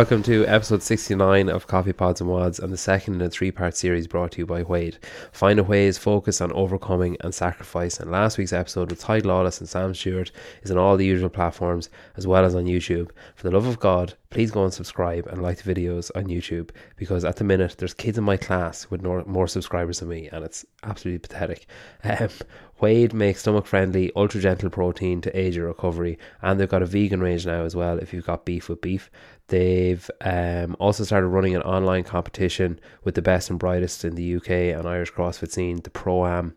Welcome to episode 69 of Coffee Pods and WODs and the second in a three part series brought to you by Wade. Find a Way's focus on overcoming and sacrifice. And last week's episode with Ty Lawless and Sam Stewart is on all the usual platforms as well as on YouTube. For the love of God, please go and subscribe and like the videos on YouTube because at the minute there's kids in my class with more subscribers than me and it's absolutely pathetic. Um, Wade makes stomach friendly, ultra gentle protein to aid your recovery, and they've got a vegan range now as well if you've got beef with beef. They've um, also started running an online competition with the best and brightest in the UK and Irish CrossFit scene, the Pro Am.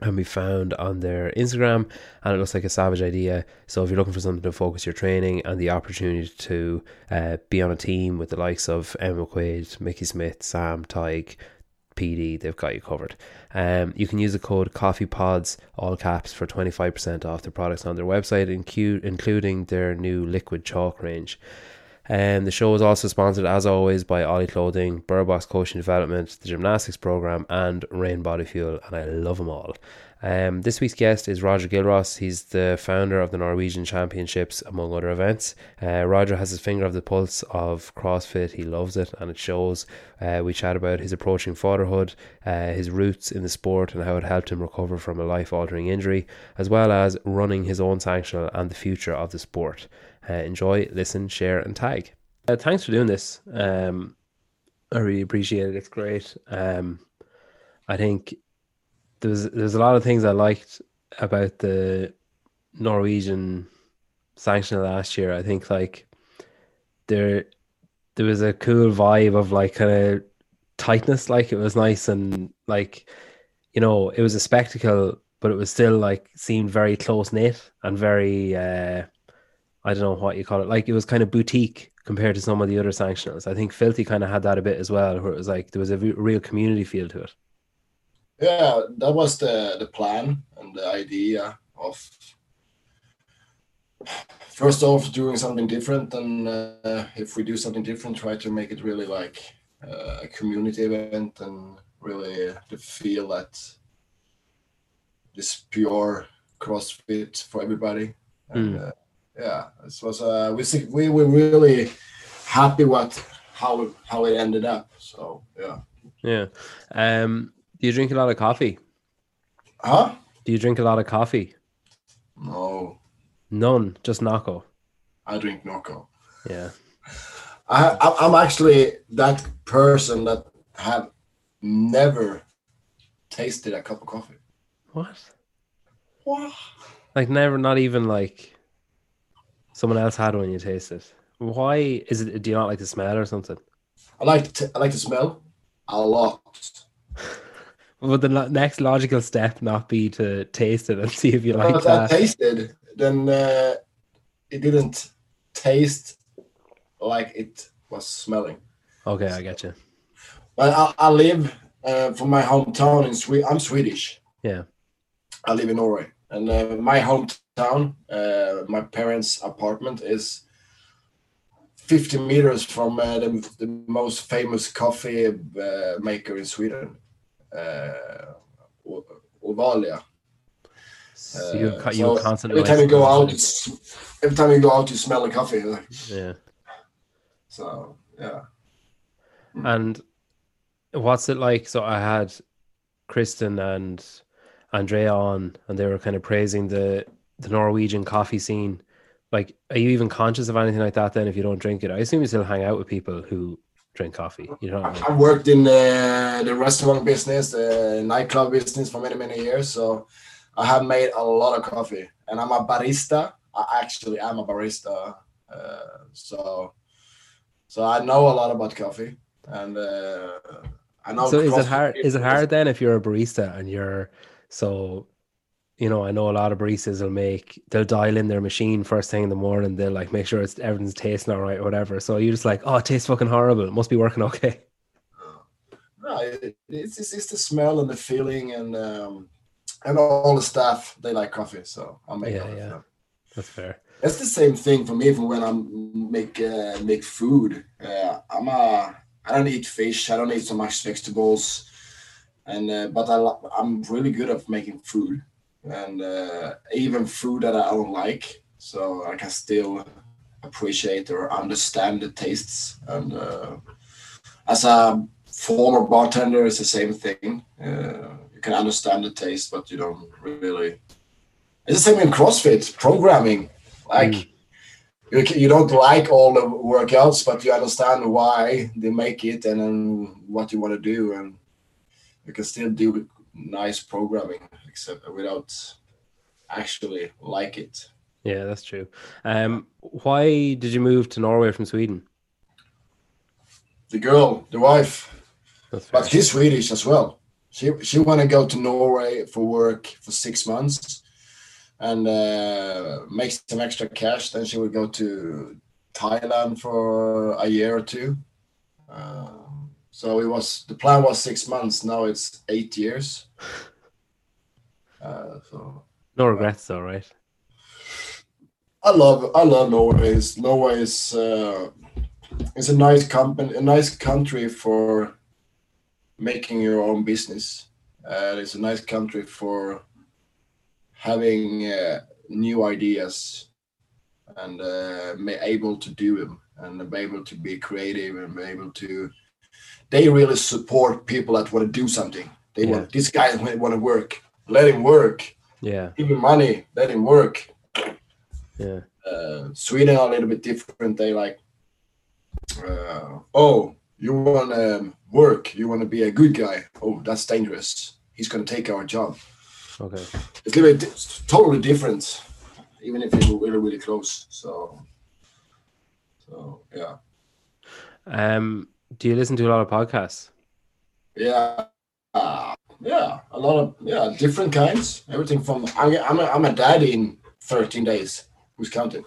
And be found on their Instagram, and it looks like a savage idea. So, if you're looking for something to focus your training and the opportunity to uh, be on a team with the likes of Emma McQuaid, Mickey Smith, Sam Tyke, PD, they've got you covered. Um, you can use the code CoffeePods, all caps, for 25% off the products on their website, including their new liquid chalk range. And um, the show is also sponsored, as always, by Ollie Clothing, Burbox Coaching Development, the Gymnastics Program, and Rain Body Fuel, and I love them all. Um, this week's guest is Roger Gilross. He's the founder of the Norwegian Championships, among other events. Uh, Roger has his finger of the pulse of CrossFit. He loves it, and it shows. Uh, we chat about his approaching fatherhood, uh, his roots in the sport, and how it helped him recover from a life-altering injury, as well as running his own sanctional and the future of the sport. Uh, enjoy, listen, share, and tag. Uh, thanks for doing this. Um, I really appreciate it. It's great. Um, I think there's there's a lot of things I liked about the Norwegian sanction last year. I think like there there was a cool vibe of like kind of tightness. Like it was nice and like you know it was a spectacle, but it was still like seemed very close knit and very. uh I don't know what you call it. Like it was kind of boutique compared to some of the other sanctionals. I think Filthy kind of had that a bit as well, where it was like there was a real community feel to it. Yeah, that was the the plan and the idea of first off doing something different, and uh, if we do something different, try to make it really like uh, a community event and really to feel that this pure CrossFit for everybody. And, mm. uh, yeah, this was uh, we we were really happy what how how it ended up. So yeah. Yeah. Um. Do you drink a lot of coffee? Huh? Do you drink a lot of coffee? No. None. Just Nocco. I drink Nocco. Yeah. I I'm actually that person that have never tasted a cup of coffee. What? What? Like never, not even like someone else had when you taste it. Why is it? Do you not like the smell or something? I like to, I like the smell a lot. Would the next logical step not be to taste it and see if you like well, that? I tasted, then uh, it didn't taste like it was smelling. Okay, I get you. But I, I live uh, from my hometown in Sweden. I'm Swedish. Yeah. I live in Norway, and uh, my hometown. Uh, my parents' apartment is 50 meters from uh, the, the, most famous coffee uh, maker in Sweden, uh, Gevalia. So you, uh, you so constantly every time you go out, every time you go out, you smell the coffee. Yeah. So yeah. And what's it like? So I had Kristen and Andrea on, and they were kind of praising the the Norwegian coffee scene. Like, are you even conscious of anything like that? Then, if you don't drink it, I assume you still hang out with people who drink coffee. You know, I, I worked in uh, the restaurant business, the nightclub business for many many years. So I have made a lot of coffee, and I'm a barista. I actually am a barista. Uh, so so I know a lot about coffee, and uh, I know. So is it hard? Is it hard then if you're a barista and you're so you know, I know a lot of baristas will make they'll dial in their machine first thing in the morning. They'll like make sure it's everything's tasting all right or whatever. So you're just like, oh, it tastes fucking horrible. It must be working okay. No, it's, it's, it's the smell and the feeling and um, and all the staff they like coffee, so I'll make yeah, yeah. That's fair. It's the same thing for me. Even when I make uh, make food, uh, I'm a I don't eat fish. I don't eat so much vegetables, and uh, but I I'm really good at making food and uh, even food that I don't like. So I can still appreciate or understand the tastes. And uh, as a former bartender, it's the same thing. Uh, you can understand the taste, but you don't really. It's the same in CrossFit programming. Like mm. you, you don't like all the workouts, but you understand why they make it and then what you want to do, and you can still do nice programming, except without actually like it. Yeah, that's true. Um, why did you move to Norway from Sweden? The girl, the wife, but she's Swedish as well. She she want to go to Norway for work for six months, and uh, make some extra cash. Then she would go to Thailand for a year or two. Uh, so it was the plan was six months. Now it's eight years. Uh, so no regrets, though, right? I love I love Norway. Norway is uh, it's a nice company, a nice country for making your own business. Uh, it's a nice country for having uh, new ideas and uh, be able to do them and be able to be creative and be able to. They really support people that want to do something. They yeah. want this guy want to work. Let him work. Yeah. Give him money. Let him work yeah. Uh, Sweden are a little bit different. They like, uh, oh, you want to work, you want to be a good guy. Oh, that's dangerous. He's going to take our job. Okay. It's a little bit totally different, even if you're really, really close. So, so yeah. Um, do you listen to a lot of podcasts? Yeah. Uh, yeah, a lot of yeah, different kinds. Everything from I'm I'm a, I'm a daddy in 13 days who's counting?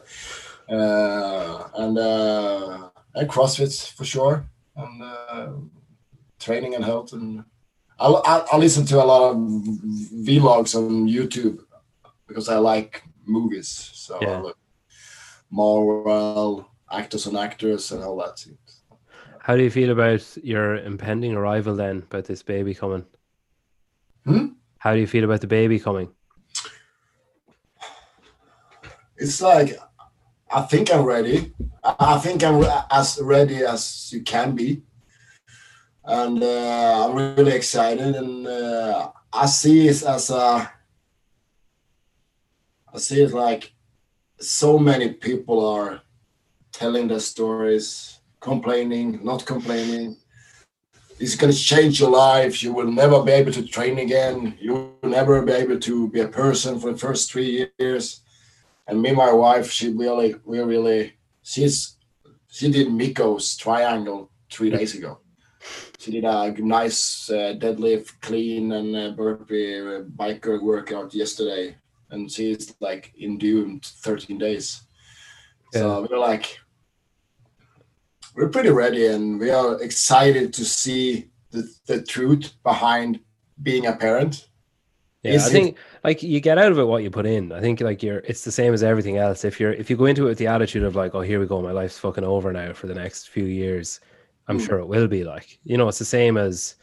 Uh, and uh, and CrossFit for sure, and uh, training and health, and I'll, I'll, I'll listen to a lot of vlogs on YouTube because I like movies. So yeah. look Marvel, actors and actors, and all that. How do you feel about your impending arrival then? About this baby coming? Hmm? How do you feel about the baby coming? it's like I think I'm ready. I think I'm as ready as you can be, and uh, I'm really excited. And uh, I see it as a, I see it like so many people are telling their stories, complaining, not complaining. It's going to change your life. You will never be able to train again. You will never be able to be a person for the first three years and me my wife she really we really she's she did Miko's triangle three days ago she did a nice uh, deadlift clean and uh, burpee uh, BikeErg workout yesterday and she's like in doomed 13 days yeah. so we're like we're pretty ready and we are excited to see the, the truth behind being a parent yeah, Is I think like you get out of it what you put in. I think like you're it's the same as everything else. If you're if you go into it with the attitude of like, oh here we go, my life's fucking over now for the next few years, I'm mm. sure it will be like. You know, it's the same as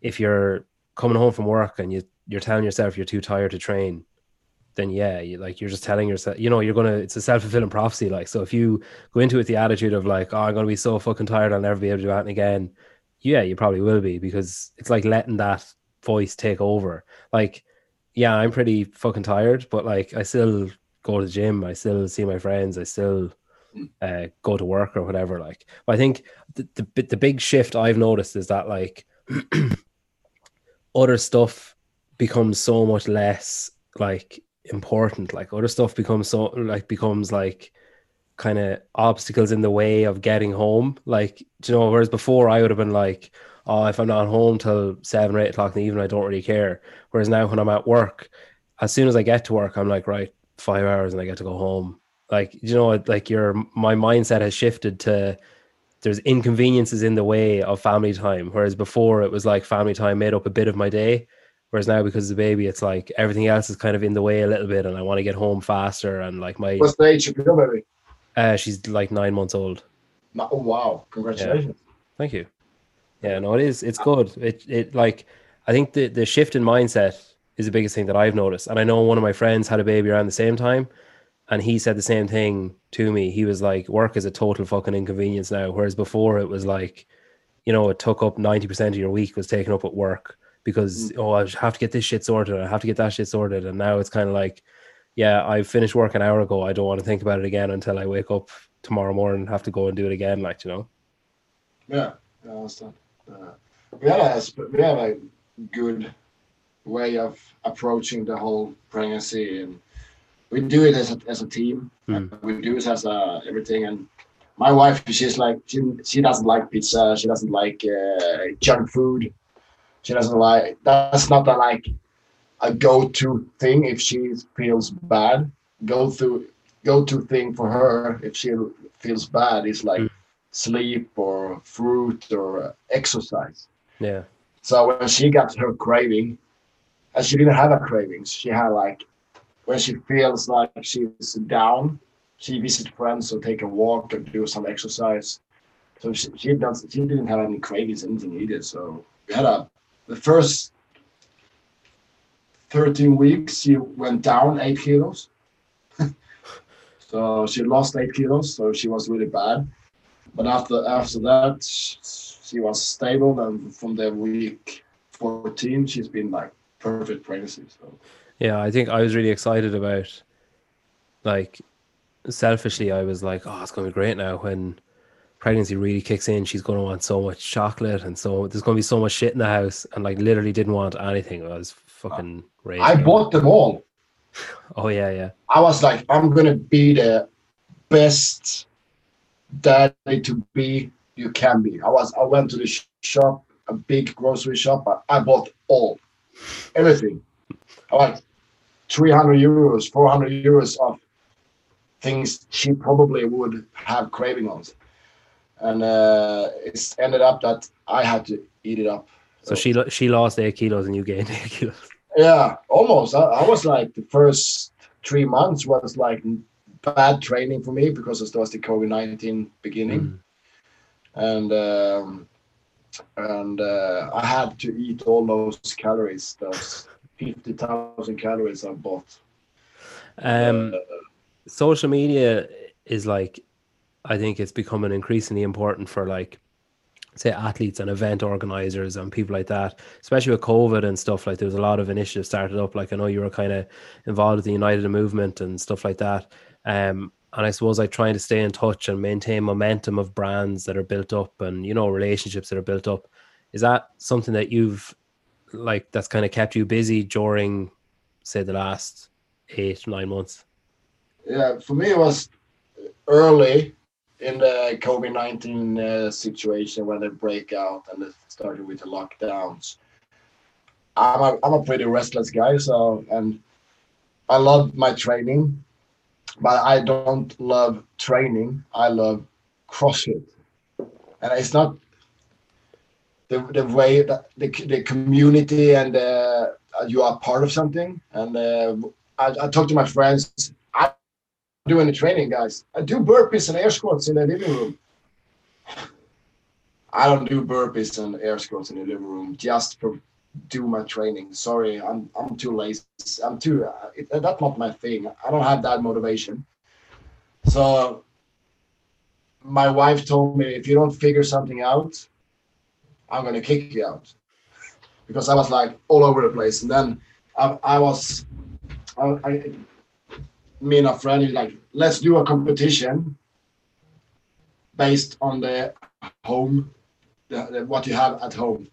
if you're coming home from work and you you're telling yourself you're too tired to train, then yeah, you like you're just telling yourself, you know, you're gonna it's a self fulfilling prophecy. Like so if you go into it with the attitude of like, oh I'm gonna be so fucking tired I'll never be able to do that again, yeah, you probably will be because it's like letting that voice take over. Like yeah, I'm pretty fucking tired, but like I still go to the gym, I still see my friends, I still uh, go to work or whatever. Like, but I think the, the the big shift I've noticed is that like other stuff becomes so much less like important. Like other stuff becomes so like becomes like kind of obstacles in the way of getting home. Like, you know, whereas before I would have been like, oh, if I'm not home till seven or eight o'clock in the evening, I don't really care. Whereas now when I'm at work, as soon as I get to work, I'm like, right, five hours and I get to go home. Like, you know, like your my mindset has shifted to there's inconveniences in the way of family time. Whereas before it was like family time made up a bit of my day. Whereas now because of the baby, it's like everything else is kind of in the way a little bit and I want to get home faster and like my What's the age of your baby? Uh she's like nine months old. Oh wow. Congratulations. Yeah. Thank you. Yeah, no, it is. It's good. It it like I think the the shift in mindset is the biggest thing that I've noticed. And I know one of my friends had a baby around the same time, and he said the same thing to me. He was like, "Work is a total fucking inconvenience now." Whereas before, it was like, you know, it took up ninety percent of your week was taken up at work because mm. oh, I have to get this shit sorted. I have to get that shit sorted, and now it's kind of like, yeah, I finished work an hour ago. I don't want to think about it again until I wake up tomorrow morning and have to go and do it again. Like you know. Yeah, I understand. Uh, we have a we have a good way of approaching the whole pregnancy and we do it as a, as a team. Mm. We do it as a, everything. And my wife, she's like, she, she doesn't like pizza. She doesn't like uh, junk food. She doesn't like, that's not a, like a go-to thing if she feels bad. Go through, go-to thing for her if she feels bad is like mm. sleep or fruit or exercise. Yeah. So when she got her craving, and she didn't have a cravings, she had like when she feels like she's down, she visits friends or take a walk or do some exercise. So she, she does she didn't have any cravings, anything either. So we had a the first 13 weeks she went down eight kilos. so she lost eight kilos, so she was really bad. But after after that she was stable and from the week 14 she's been like perfect pregnancy. So yeah, I think I was really excited about like selfishly I was like, oh, it's going to be great now when pregnancy really kicks in. She's going to want so much chocolate and so there's going to be so much shit in the house and like literally didn't want anything. I was fucking raging. I bought them all. oh yeah, yeah. I was like, I'm going to be the best daddy to be you can be. I was I went to the shop, a big grocery shop. I, I bought all, everything. I like 300 euros, 400 euros of things she probably would have craving on. And uh, it's ended up that I had to eat it up. So, so she she lost eight kilos and you gained eight kilos. Yeah, almost. I, I, was like the first three months was like bad training for me because it was the COVID nineteen beginning, mm. and um, and uh, I had to eat all those calories. Those fifty thousand calories I bought. Um, uh, social media is like, I think it's becoming increasingly important for like, say athletes and event organizers and people like that, especially with COVID and stuff. Like, that. there's a lot of initiatives started up. Like, I know you were kind of involved with the United movement and stuff like that. Um, and I suppose like trying to stay in touch and maintain momentum of brands that are built up and you know relationships that are built up. Is that something that you've like that's kind of kept you busy during, say, the last eight nine months? Yeah, for me it was early in the COVID nineteen uh, situation when they break out and it started with the lockdowns. I'm a I'm a pretty restless guy, so and I love my training, but I don't love training. I love CrossFit, and it's not the, the way that the, the community and uh, you are part of something. And uh, I, I talk to my friends. Doing the training, guys. I do burpees and air squats in the living room. I don't do burpees and air squats in the living room just for do my training. Sorry, I'm I'm too lazy. I'm too. Uh, it, that's not my thing. I don't have that motivation. So my wife told me if you don't figure something out, I'm gonna kick you out because I was like all over the place. And then I, I was, I, I, me and a friend is like, let's do a competition based on the home, the, the, what you have at home.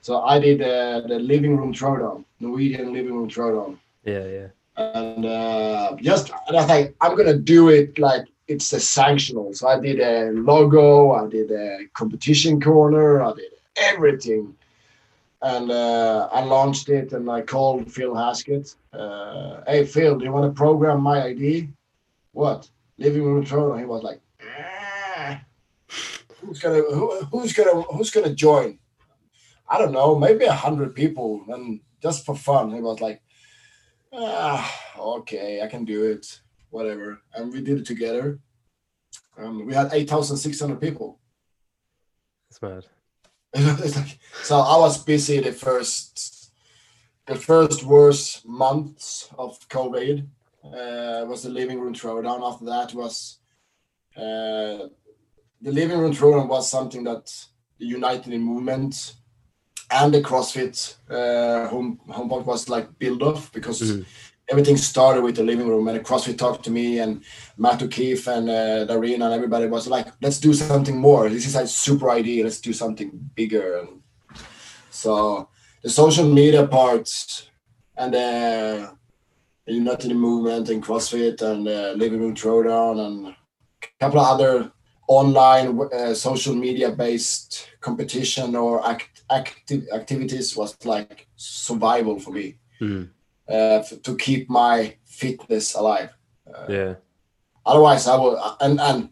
So I did uh, the living room throwdown, Norwegian living room throwdown. Yeah, yeah. And uh, just, and I think I'm gonna do it like it's a sanctional. So I did a logo, I did a competition corner, I did everything. And uh, I launched it and I called Phil Hesketh. Uh, hey, Phil, do you want to program my ID? What? Living room throne. He was like, ah, who's gonna who, who's gonna who's gonna join? I don't know, maybe a hundred people, and just for fun. He was like, ah, okay, I can do it, whatever. And we did it together. Um, we had eight thousand six hundred people. That's mad. so I was busy the first the first worst months of COVID. uh, was the living room throwdown. After that was uh, the living room throwdown was something that the United movement and the CrossFit uh, home home was like build off because Mhm. Everything started with the living room and CrossFit talked to me and Matt O'Keefe and uh, Darina and everybody was like, let's do something more. This is a super idea. Let's do something bigger. And so the social media parts and the uh, United Movement and CrossFit and uh, Living Room Throwdown and a couple of other online uh, social media based competition or act, active activities was like survival for me Mhm. Uh, to keep my fitness alive. Yeah. Otherwise, I will. And and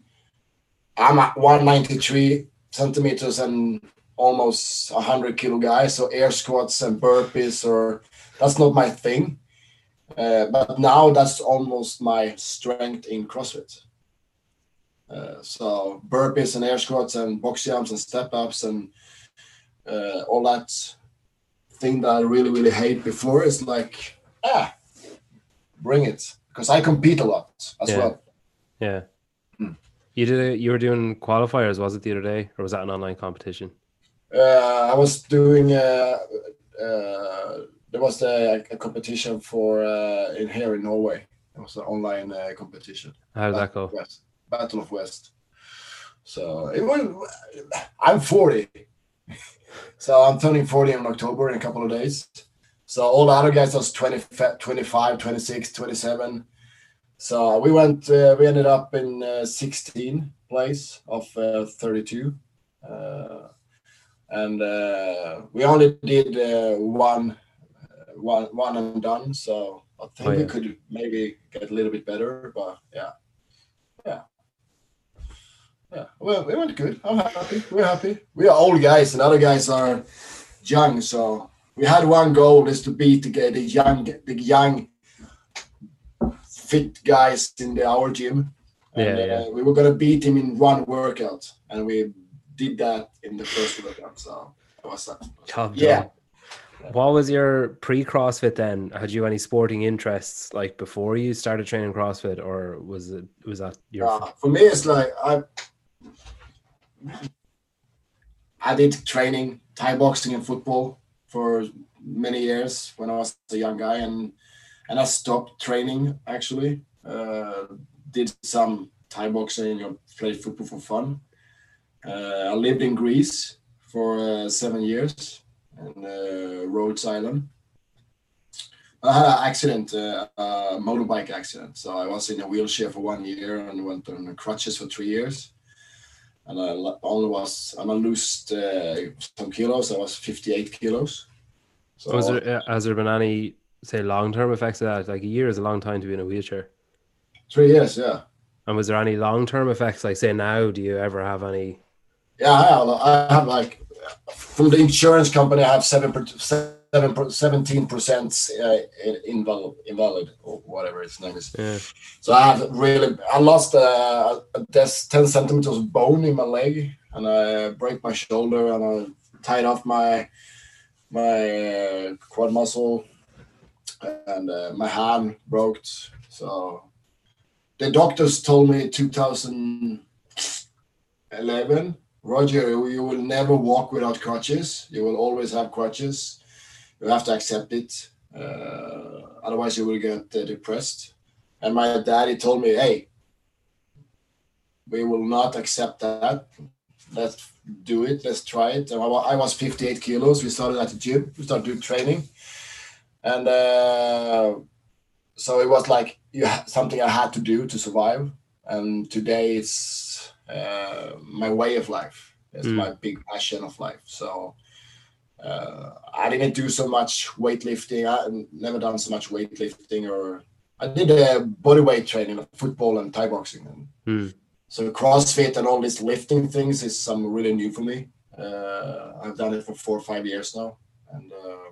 I'm at 193 centimeters and almost 100 kilo guy. So air squats and burpees, or that's not my thing. Uh, but now that's almost my strength in CrossFit. Uh, so burpees and air squats and box jumps and step ups and uh, all that thing that I really really hate before is like ah bring it because I compete a lot as Yeah. well. Yeah. Hmm. You did a, you were doing qualifiers, was it the other day, or was that an online competition? Uh, I was doing. Uh, uh, there was a, a competition for uh, in here in Norway. It was an online uh, competition. How did that go? West, Battle of West. So it was. I'm 40, so I'm turning 40 in October in a couple of days. So all the other guys was 20, 25, 26, 27. So we went. Uh, we ended up in uh, 16 place of uh, 32. Uh, and uh, we only did uh, one, one, one and done. So I think Oh, we could maybe get a little bit better, but yeah, yeah, yeah. Well, it went good. I'm happy. We're happy. We are old guys, and other guys are young. So we had one goal is to beat the, the young, the young, fit guys in the our gym. And, Yeah, yeah. Uh, we were gonna beat him in one workout, and we did that in the first workout. So that was that. Job Yeah. done. What was your pre CrossFit then? Had you any sporting interests like before you started training CrossFit, or was it was that your Uh, for me, it's like I I did training, Thai boxing and football for many years when I was a young guy, and and I stopped training actually. Uh, did some Thai boxing and played football for fun. Uh, I lived in Greece for uh, seven years in uh, Rhodes Island. I had an accident, uh, a motorbike accident. So I was in a wheelchair for one year and went on crutches for three years. And I only was, and I lost uh, some kilos. I was 58 kilos. So was there uh, has there been any say long term effects of that? Like a year is a long time to be in a wheelchair. three years, yeah. And was there any long term effects? Like say now, do you ever have any? Yeah, I have, I have like, from the insurance company, I have seven, per- seven, per- 17% uh, invalid, invalid or whatever its name is. Yeah. So I have really, I lost uh, a, there's 10 centimeters of bone in my leg and I break my shoulder and I tied off my my uh, quad muscle and uh, my hand broke. So the doctors told me 2011, Roger, you will never walk without crutches. You will always have crutches. You have to accept it. Uh, otherwise, you will get uh, depressed. And my daddy told me, hey, we will not accept that. Let's do it. Let's try it. And I I was 58 kilos. We started at the gym. We started doing training. And uh, so it was like you ha- something I had to do to survive. And today it's uh, my way of life. It's Mm. my big passion of life. So uh, I didn't do so much weightlifting. I never done so much weightlifting or I did uh, body weight training, football and Thai boxing. And Hmm. so CrossFit and all these lifting things is some really new for me. Uh, I've done it for four or five years now, and uh,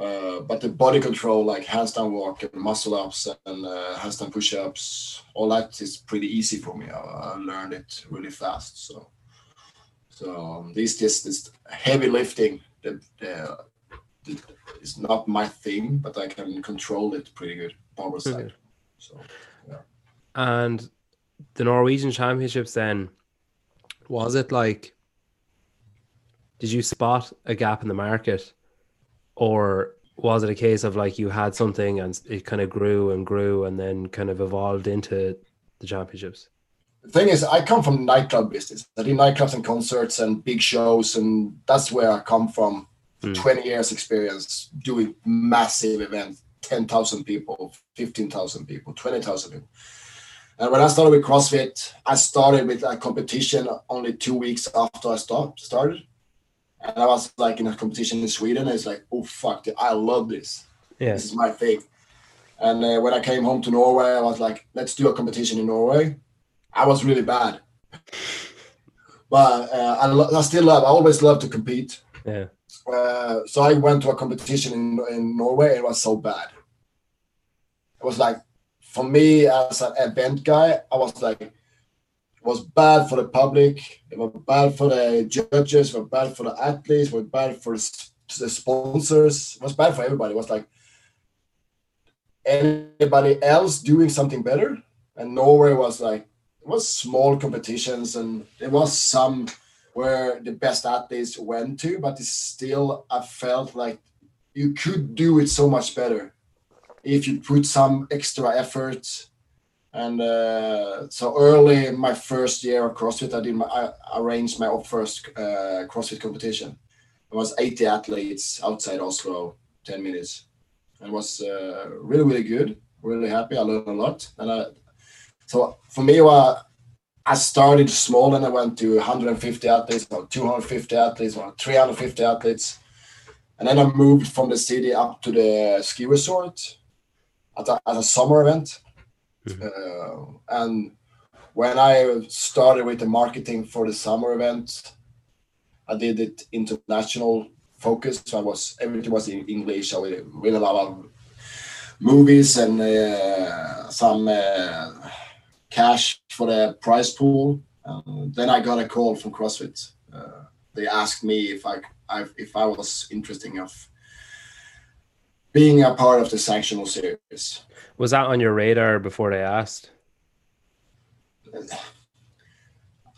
uh, but the body control, like handstand walk and muscle ups and uh, handstand push ups, all that is pretty easy for me. I, I learned it really fast. So, so um, this just this heavy lifting that uh, is not my thing, but I can control it pretty good. power side. So And the Norwegian Championships then was it like did you spot a gap in the market or was it a case of like you had something and it kind of grew and grew and then kind of evolved into the championships? The thing is, I come from nightclub business. I did nightclubs and concerts and big shows, and that's where I come from. Mm. 20 years experience doing massive events, 10,000 people, 15,000 people, 20,000 people. And when I started with CrossFit, I started with a competition only two weeks after I start, started. And I was like in a competition in Sweden. It's like, oh, fuck, dude, I love this. Yeah. This is my thing. And uh, when I came home to Norway, I was like, let's do a competition in Norway. I was really bad. But uh, I, lo- I still love, I always love to compete. Yeah. Uh, so I went to a competition in, in Norway. It was so bad. It was like, for me as an event guy, I was like, it was bad for the public. It was bad for the judges. It was bad for the athletes. It was bad for the, the sponsors. It was bad for everybody. It was like anybody else doing something better. And Norway was like, it was small competitions and there was some where the best athletes went to, but it's still I felt like you could do it so much better if you put some extra effort. And uh, so early in my first year of CrossFit, I did my I arranged my first uh, CrossFit competition. It was 80 athletes outside Oslo, 10 minutes. It was uh, really really good. Really happy. I learned a lot. And I, so for me, uh, I started small and I went to 150 athletes, or 250 athletes, or 350 athletes. And then I moved from the city up to the ski resort at a, at a summer event. Uh, and when I started with the marketing for the summer event, I did it international focus. So I was everything was in English. I really love movies and uh, some uh, cash for the prize pool. Um, then I got a call from CrossFit. Uh, they asked me if I, I if I was interested of being a part of the sanctional series. Was that on your radar before they asked?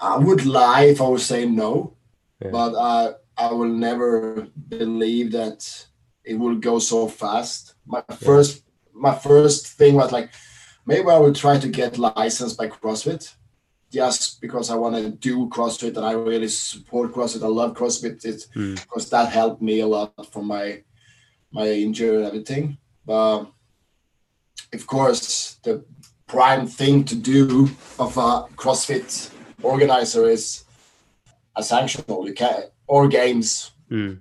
I would lie if I would say no, Yeah. but I I will never believe that it will go so fast. My first my first thing was like maybe I will try to get licensed by CrossFit just because I want to do CrossFit and I really support CrossFit. I love CrossFit it, Hmm. because that helped me a lot for my my injury and everything. But of course, the prime thing to do of a CrossFit organizer is a sanctional you can or games. Mm.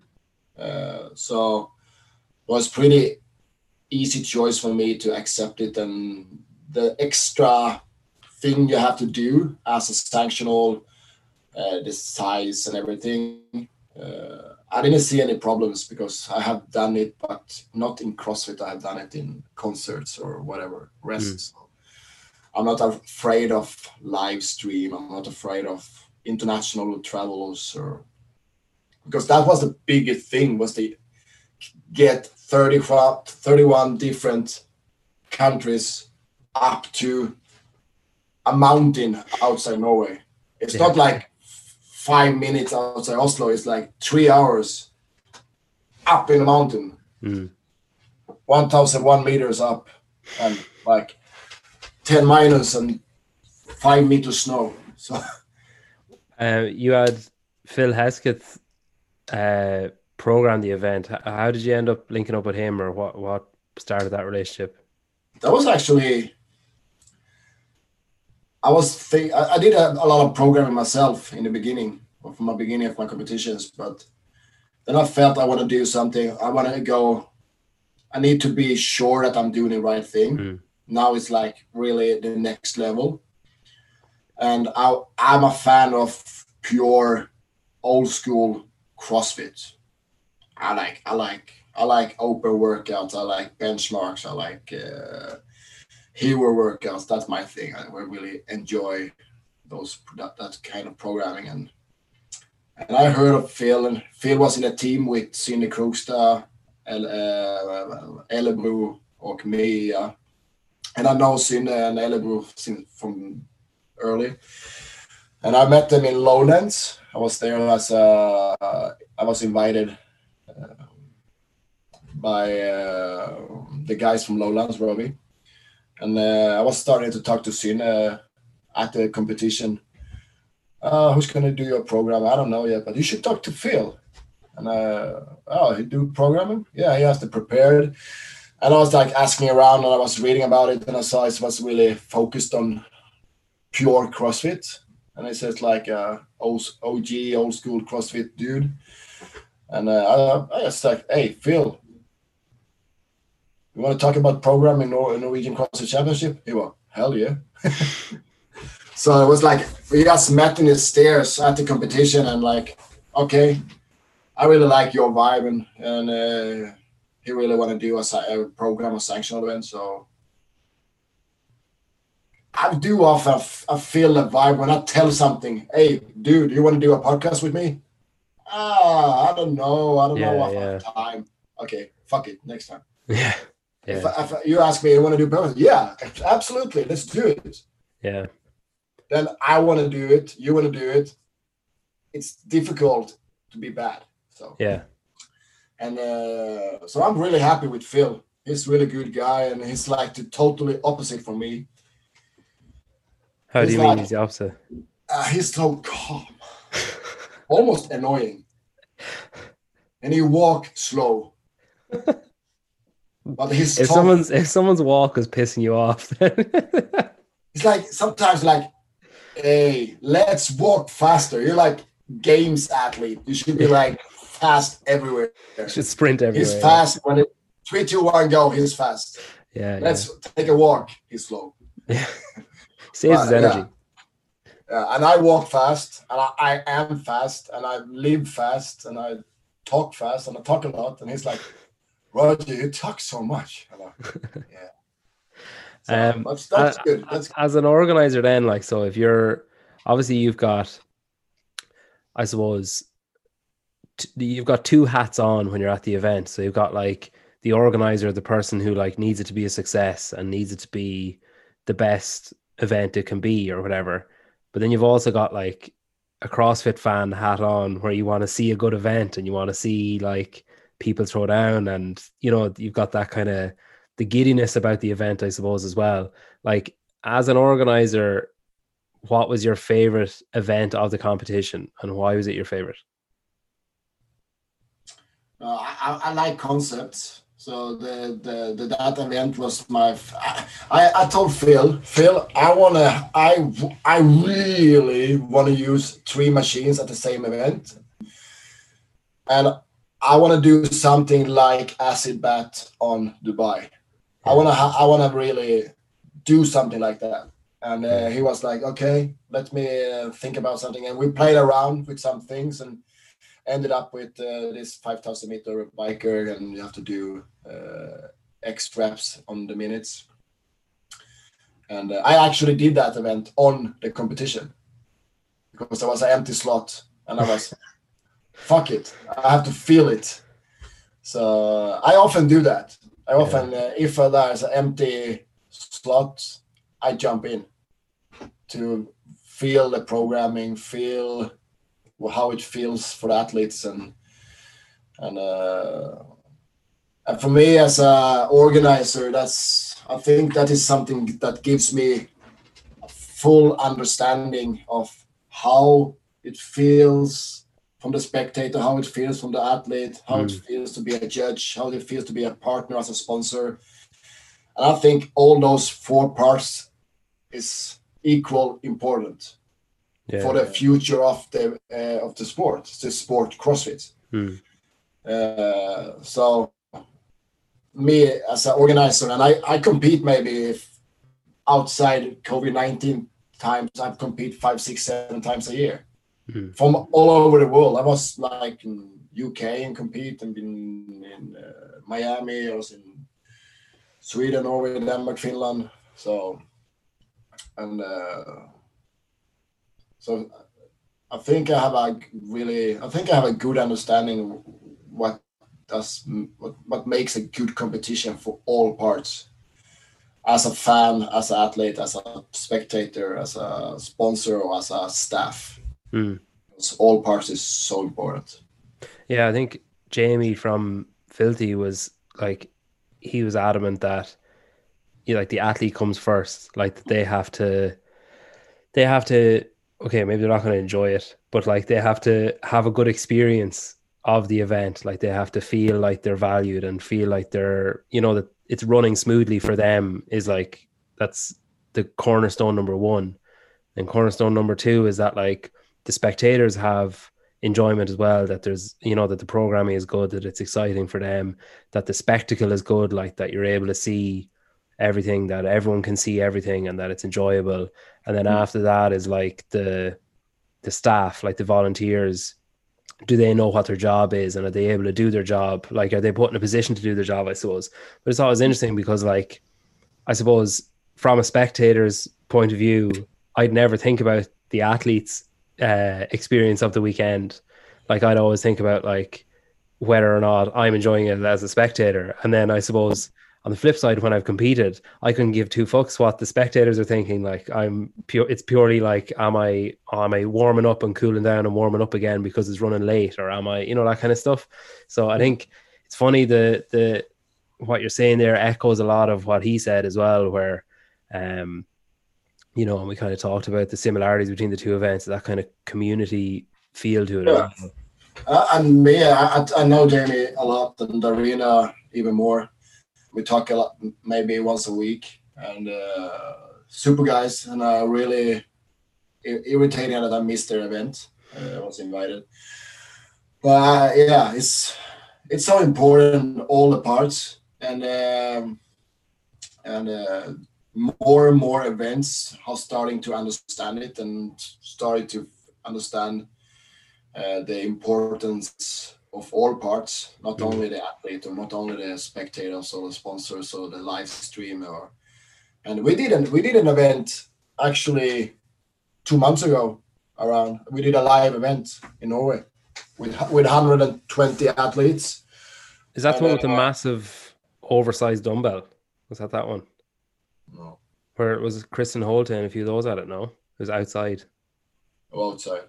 Uh, so it was pretty easy choice for me to accept it and the extra thing you have to do as a sanctional uh, the size and everything uh, i didn't see any problems because i have done it but not in crossfit. I have done it in concerts or whatever rest Mm. so i'm not afraid of live stream. I'm not afraid of international travels or because that was the biggest thing was to get 30 31 different countries up to a mountain outside Norway. It's Yeah. not like five minutes outside Oslo. It's like three hours up in the mountain, Mm. 1,001 meters up, and like 10 minus and five meters snow. So Uh, you had Phil Hesketh uh, program the event. How did you end up linking up with him, or what? What started that relationship? that was actually I was think I, I did a, a lot of programming myself in the beginning from the beginning of my competitions, but then I felt I want to do something. I want to go. I need to be sure that I'm doing the right thing. Mm. Now it's like really the next level, and I, I'm a fan of pure old school CrossFit. I like I like I like open workouts. I like benchmarks. I like uh, hero workouts. That's my thing. I really enjoy those that, that kind of programming. And and I heard of Phil, and Phil was in a team with Synne Krogstad, El, uh, Ellebro, och Mia. and I know Synne and Ellebro from early. And I met them in Lowlands. I was there as I was invited uh, by uh, the guys from Lowlands, Robbie. And uh, I was starting to talk to Synne at the competition. Uh, who's going to do your program? I don't know yet, but you should talk to Phil. And uh, oh, he do programming? Yeah, he has to prepared. And I was like asking around, and I was reading about it, and I saw it was really focused on pure CrossFit, and it says like uh, OG, old school CrossFit dude. And uh, I, I just like, hey, Phil, you want to talk about programming Nor- Norwegian CrossFit Championship? He went, hell yeah. so it was like we just met in the stairs at the competition, and like, okay, I really like your vibe, and and uh, he really want to do a, a program or sanctional event, so I do often I feel the vibe when I tell something. Hey, dude, you want to do a podcast with me? Ah, I don't know. I don't yeah, know if yeah. Have time. Okay, fuck it. Next time. Yeah. Yeah. If, if, you ask me, you want to do podcast? Yeah, absolutely. Let's do it. Yeah. Then I want to do it. You want to do it. It's difficult to be bad. So yeah. And uh, so I'm really happy with Phil. He's a really good guy, and he's like the totally opposite from me how do you like, mean he's the opposite? Uh, he's so calm, almost annoying, and he walk slow. But he's if someone's if someone's walk is pissing you off, it's like sometimes like, hey, let's walk faster. You're like games athlete. You should be like fast everywhere. You should sprint everywhere. He's fast when it three, two, one, go. He's fast. Yeah. Let's yeah. take a walk. He's slow. Yeah. Saves his energy. Yeah. yeah. and I walk fast, and I, I, am fast, and I live fast, and I talk fast, and I talk a lot. And he's like, Roger, you talk so much. Yeah. So um, that's, that's good. That's as an organizer, then, like, so if you're obviously you've got, I suppose, t- you've got two hats on when you're at the event. So you've got like the organizer, the person who like needs it to be a success and needs it to be the best event it can be or whatever. But then you've also got like a CrossFit fan hat on where you want to see a good event and you want to see like people throw down and you know you've got that kind of the giddiness about the event I suppose as well. Like as an organizer what was your favorite event of the competition and why was it your favorite? Uh, I, I like concepts so the the the that event was my. I I told Phil, Phil, I wanna, I I really wanna use three machines at the same event, and I wanna do something like acid bat on Dubai. I wanna I wanna really do something like that. And uh, he was like, okay, let me uh, think about something. And we played around with some things and ended up with uh, this 5000 meter BikeErg and you have to do uh, X reps on the minutes. And uh, I actually did that event on the competition because there was an empty slot and I was, fuck it, I have to feel it. So I often do that. I often, uh, if there's an empty slot, I jump in to feel the programming, feel how it feels for athletes and and uh, and for me as a organizer that's i think that is something that gives me a full understanding of how it feels from the spectator how it feels from the athlete how mm. it feels to be a judge how it feels to be a partner as a sponsor and i think all those four parts is equal important yeah. for the future of the uh, of the sport, the sport CrossFit. Hmm. Uh, so me as an organizer, and I I compete maybe if outside COVID nineteen times. I compete five, six, seven times a year hmm. from all over the world. I was like in UK and compete, and been in uh, Miami. I was in Sweden, Norway, Denmark, Finland. So and uh, so I think I have a really, I think I have a good understanding of what does what, what makes a good competition for all parts. as a fan, as an athlete, as a spectator, as a sponsor, or as a staff. Mm. All parts is so important. Yeah, I think Jamie from Filthy was like he was adamant that you know, like the athlete comes first. Like they have to they have to okay, maybe they're not going to enjoy it, but like they have to have a good experience of the event. Like they have to feel like they're valued and feel like they're, you know, that it's running smoothly for them is like that's the cornerstone number one. And cornerstone number two is that like the spectators have enjoyment as well that there's you know that the programming is good that it's exciting for them that the spectacle is good like that you're able to see everything that everyone can see everything and that it's enjoyable. And then mm. after that is like the the staff like the volunteers do they know what their job is and are they able to do their job? Like are they put in a position to do their job i suppose? But it's always interesting because like i suppose from a spectator's point of view i'd never think about the athletes uh, experience of the weekend. Like I'd always think about like whether or not I'm enjoying it as a spectator, and then I suppose on the flip side, when I've competed, I couldn't give two fucks what the spectators are thinking. Like I'm pure, it's purely like, am I am I warming up and cooling down and warming up again because it's running late, or am I, you know, that kind of stuff. So I think it's funny the the what you're saying there echoes a lot of what he said as well, where um you know, and we kind of talked about the similarities between the two events, that kind of community feel to it. Yeah. Uh, and me, I, I know Jamie a lot, and Darina even more. We talk a lot, maybe once a week, and uh, super guys, and I really irritating that I missed their event. Uh, I was invited, but uh, yeah, it's it's so important all the parts, and um, and uh, more and more events are starting to understand it and starting to understand uh, the importance of all parts, not mm-hmm. only the athlete or not only the spectators or the sponsors or the live stream or and we did an we did an event actually two months ago around we did a live event in Norway with with 120 athletes. Is that the one with the massive oversized dumbbell? Was that that one? No. Where it was Kristin Holte and a few of those at it, no? It was outside. Oh, outside.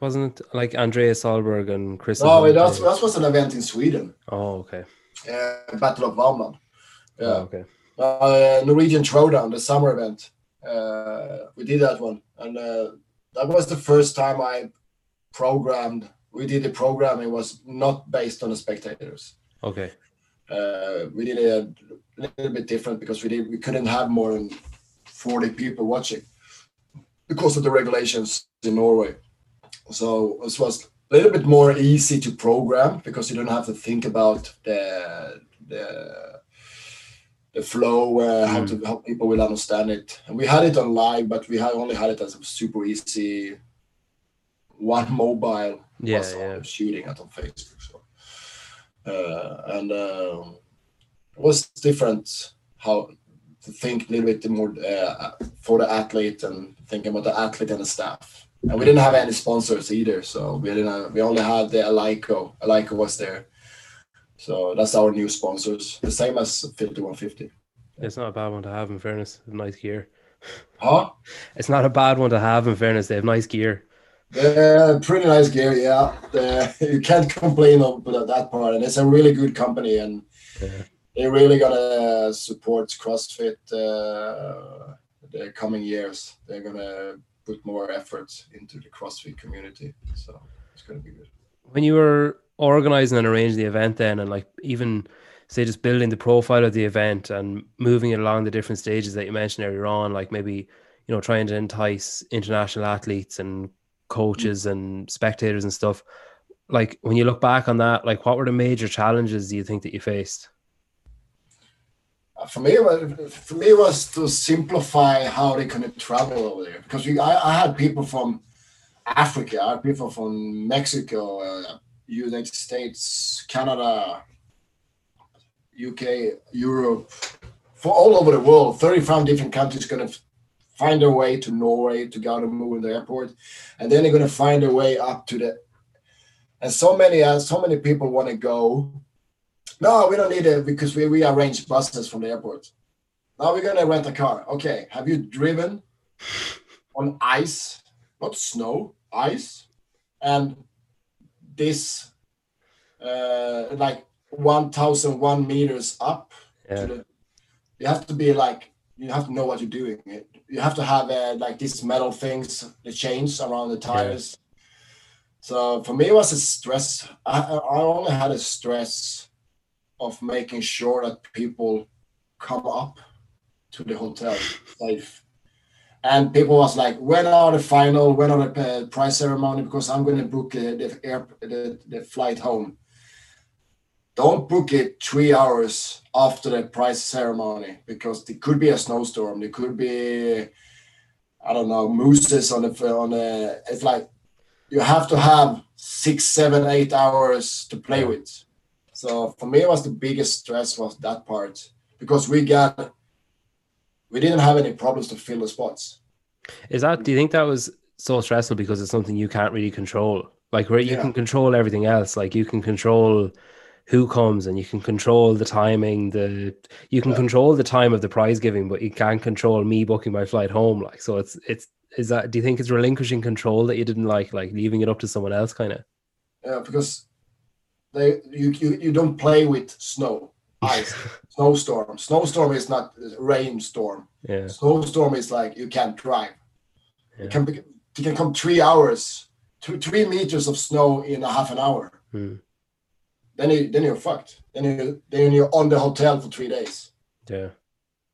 Wasn't it like Andreas Solberg and Kristin? No, that was, that was an event in Sweden. Oh, okay. Uh, Battle of Värmland. Yeah. Oh, okay. Uh, Norwegian Throwdown, the summer event. Uh, we did that one, and uh, that was the first time I programmed. We did the programming it was not based on the spectators. Okay. Uh, we did a little bit different because we did we couldn't have more than 40 people watching because of the regulations in Norway. So this was a little bit more easy to program because you don't have to think about the the the flow, uh, mm. how to how people will understand it. And we had it on live, but we had only had it as a super easy one mobile yeah, yeah. shooting it on Facebook. Uh, and um, was different how to think a little bit more uh, for the athlete and thinking about the athlete and the staff. And we didn't have any sponsors either, so we didn't. we only had the Eleiko. Eleiko was there, so that's our new sponsors. The same as 5150. It's not a bad one to have. In fairness, nice gear. Huh? It's not a bad one to have. In fairness, they have nice gear. Yeah, pretty nice gear. Yeah, you can't complain about that part, and it's a really good company and. Yeah they're really gonna support CrossFit uh, the coming years. They're gonna put more efforts into the CrossFit community, so it's gonna be good. When you were organizing and arranging the event, then, and like even say just building the profile of the event and moving it along the different stages that you mentioned earlier on, like maybe you know trying to entice international athletes and coaches mm-hmm. and spectators and stuff. Like when you look back on that, like what were the major challenges do you think that you faced? for me, for me, it was to simplify how they can travel over there because we, I, I had people from Africa, I had people from Mexico, uh, United States, Canada, UK, Europe, for all over the world. Thirty-five different countries going to find their way to Norway to go to move the airport, and then they're going to find their way up to the. And so many, uh, so many people want to go no, we don't need it because we, we arrange buses from the airport. now we're gonna rent a car. Okay, have you driven on ice, not snow, ice, and this uh, like one thousand one meters up. Yeah. The, you have to be like you have to know what you're doing. You have to have uh, like these metal things, the chains around the tires. So for me, it was a stress. I, I only had a stress of making sure that people come up to the hotel safe. And people was like, when are the final, when are the uh, prize ceremony? Because I'm going to book uh, the, air, the, the flight home. Don't book it three hours after the prize ceremony because there could be a snowstorm. There could be, I don't know, mooses on the on the. It's like you have to have six, seven, eight hours to play with. So for me, it was the biggest stress was that part because we got we didn't have any problems to fill the spots. Is that? Do you think that was so stressful because it's something you can't really control? Like where you Yeah. can control everything else. Like you can control who comes and you can control the timing. The you can Yeah. control the time of the prize giving, but you can't control me booking my flight home. Like so, it's it's. Is that? Do you think it's relinquishing control that you didn't like, like leaving it up to someone else, kind of? Yeah, because they you, you you don't play with snow, ice, snowstorm. Snowstorm is not rainstorm. Yeah, Snowstorm is like you can't drive. Yeah. It can be, it can come three hours, two, three meters of snow in a half an hour. Hmm. Then you then you're fucked. Then you then you're on the hotel for three days. yeah,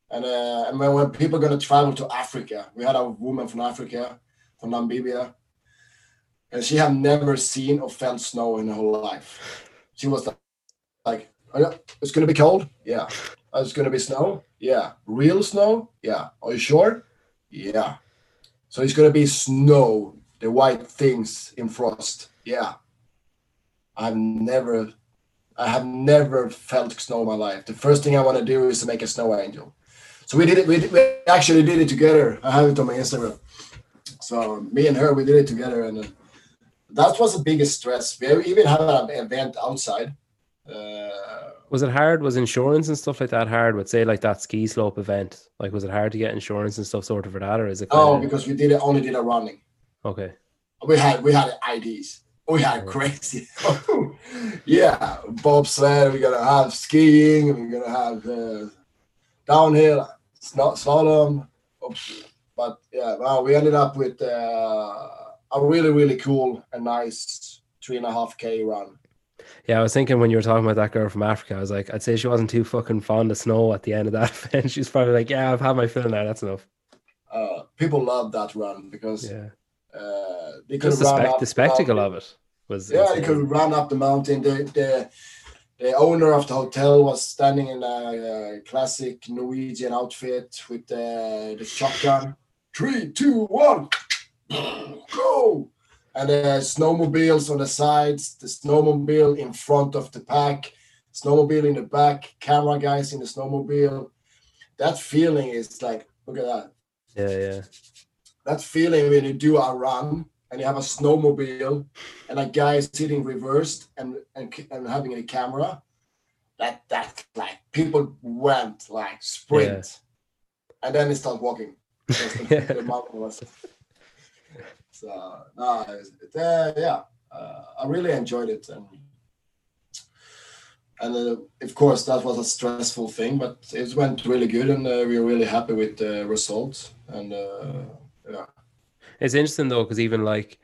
And uh, and when, when people are gonna travel to Africa, we had a woman from Africa, from Namibia, and she had never seen or felt snow in her whole life. She was like, "Oh, it's gonna be cold, yeah. "Oh, It's gonna be snow, yeah. Real snow, yeah. Are you sure? Yeah. So it's gonna be snow, the white things in frost, yeah. I've never, I have never felt snow in my life. The first thing I want to do is to make a snow angel. So we did it. We, did- we actually did it together. I have it on my Instagram. So me and her, we did it together, and uh, that was the biggest stress. We even had an event outside. Uh, Was it hard? Was insurance and stuff like that hard? Would say like that ski slope event. Like, was it hard to get insurance and stuff sorted for that, or is it? oh, kinda- because we did it only did a running. okay. We had we had IDs. We had crazy. yeah, bobsled. We're gonna have skiing. We're gonna have uh, downhill, sno- slalom. Oops. But yeah, well, we ended up with uh, a really really cool and nice three and a half k run. Yeah, I was thinking when you were talking about that girl from Africa, I was like, I'd say she wasn't too fucking fond of snow at the end of that event. She's probably like, yeah, I've had my fill now. That's enough. Uh, people love that run because Yeah, uh, they could the, up the spectacle of it was. Yeah, insane. could run up the mountain. The the the owner of the hotel was standing in a, uh classic Norwegian outfit with the the shotgun. Three, two, one, go! And the snowmobiles on the sides, the snowmobile in front of the pack, snowmobile in the back, camera guys in the snowmobile. That feeling is like, look at that. Yeah, yeah, That feeling when you do a run and you have a snowmobile and a guy is sitting reversed and, and and having a camera, that that like people went like sprint, and then they start walking. the, Yeah. the mountain was. So no, it, uh, yeah, uh, I really enjoyed it, and and uh, of course that was a stressful thing, but it went really good, and uh, we were really happy with the results. And uh, yeah, It's interesting though, because even like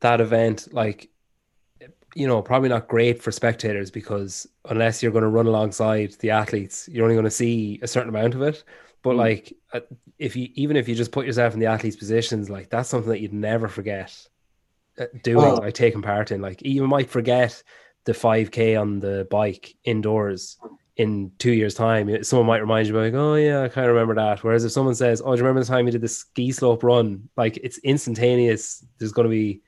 that event, like you know, probably not great for spectators because unless you're going to run alongside the athletes, you're only going to see a certain amount of it. But Mm. like, uh, if you even if you just put yourself in the athletes' positions, like that's something that you'd never forget uh, doing, Oh. like taking part in. Like you might forget the 5k on the bike indoors in two years' time. Someone might remind you, like, oh yeah, I kind of remember that. Whereas if someone says, oh, do you remember the time you did the ski slope run? Like it's instantaneous. There's going to be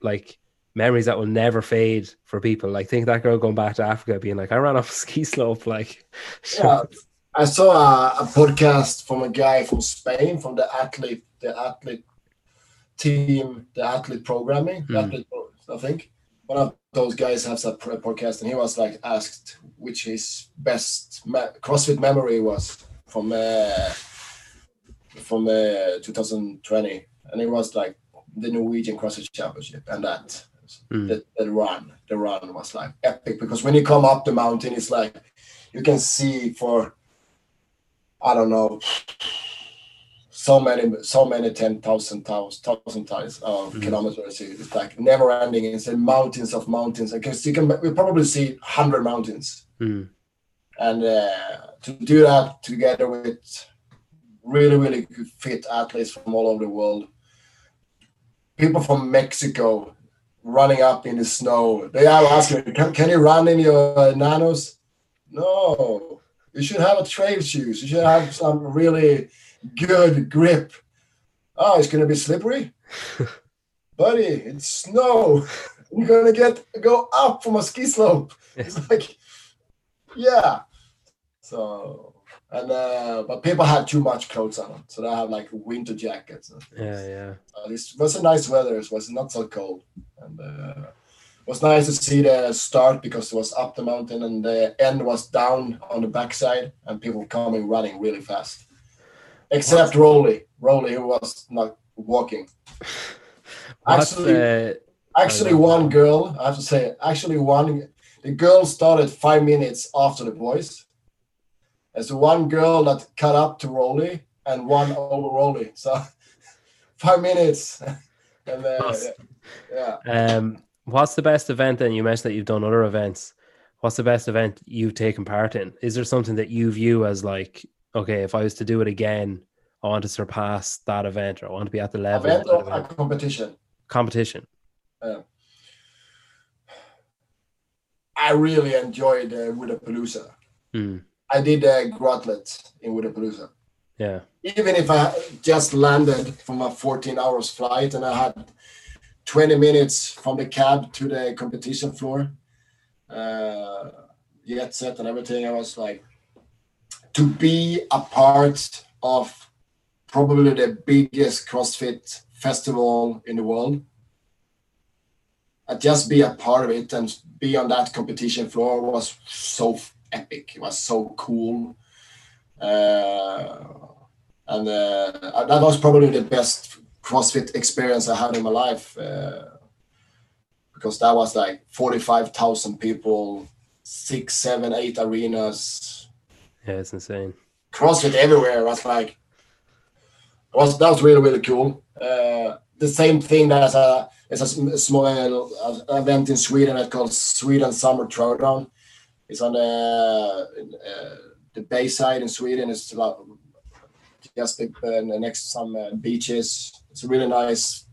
like memories that will never fade for people. Like think that girl going back to Africa, being like, I ran off a ski slope. Like, yeah. I saw a, a podcast from a guy from Spain, from the athlete, the athlete team, the athlete programming, the Hmm. athlete, I think. One of those guys has a podcast, and he was like asked which his best CrossFit memory was from uh, from uh, 2020, and it was like the Norwegian CrossFit Championship, and that Mm. the, the run, the run was like epic because when you come up the mountain, it's like you can see for I don't know so many so many ten thousand thousand times uh, Mhm. kilometers. It's like never ending. It's a mountains of mountains. Because you can we probably see hundred mountains, Mm. and uh, to do that together with really really good fit athletes from all over the world, people from Mexico running up in the snow. They are asking, can, can you run in your uh, nanos? No, you should have a trail shoes. You should have some really good grip. Oh, it's gonna be slippery, buddy. It's snow. You're gonna get go up from a ski slope. It's like, yeah. So and uh, but people had too much clothes on, so they have like winter jackets. And Yeah, yeah. uh, it was a nice weather. It was not so cold, and uh, it was nice to see the start because it was up the mountain and the end was down on the backside, and people coming running really fast. Except Rolly, Rolly who was not walking. Actually- the Actually, one girl, I have to say, actually one, the girl started five minutes after the boys. There's one girl that cut up to Rolly and one over Rolly. So five minutes. and then, Nice. yeah. um what's the best event then? You mentioned that you've done other events. What's the best event you've taken part in? Is there something that you view as like, okay, if I was to do it again, I want to surpass that event or I want to be at the level of Event or a event? competition. competition. I really enjoyed uh, Wodapalooza. Hmm. I did a Grotlet in Wodapalooza. Yeah. even if I just landed from a 14 hours flight and I had 20 minutes from the cab to the competition floor, uh, jet set and everything, I was like, to be a part of probably the biggest CrossFit festival in the world, and just be a part of it and be on that competition floor was so epic. It was so cool. Uh, and uh, that was probably the best CrossFit experience I had in my life uh, because that was like 45,000 people, six, seven, eight arenas, Yeah, it's insane. CrossFit everywhere. It was like, was that was really really cool. Uh, the same thing that a it's a small uh, event in Sweden that called Sweden Summer Throwdown. It's on the uh, the Bayside in Sweden. It's about just uh, next to some uh, beaches. It's a really nice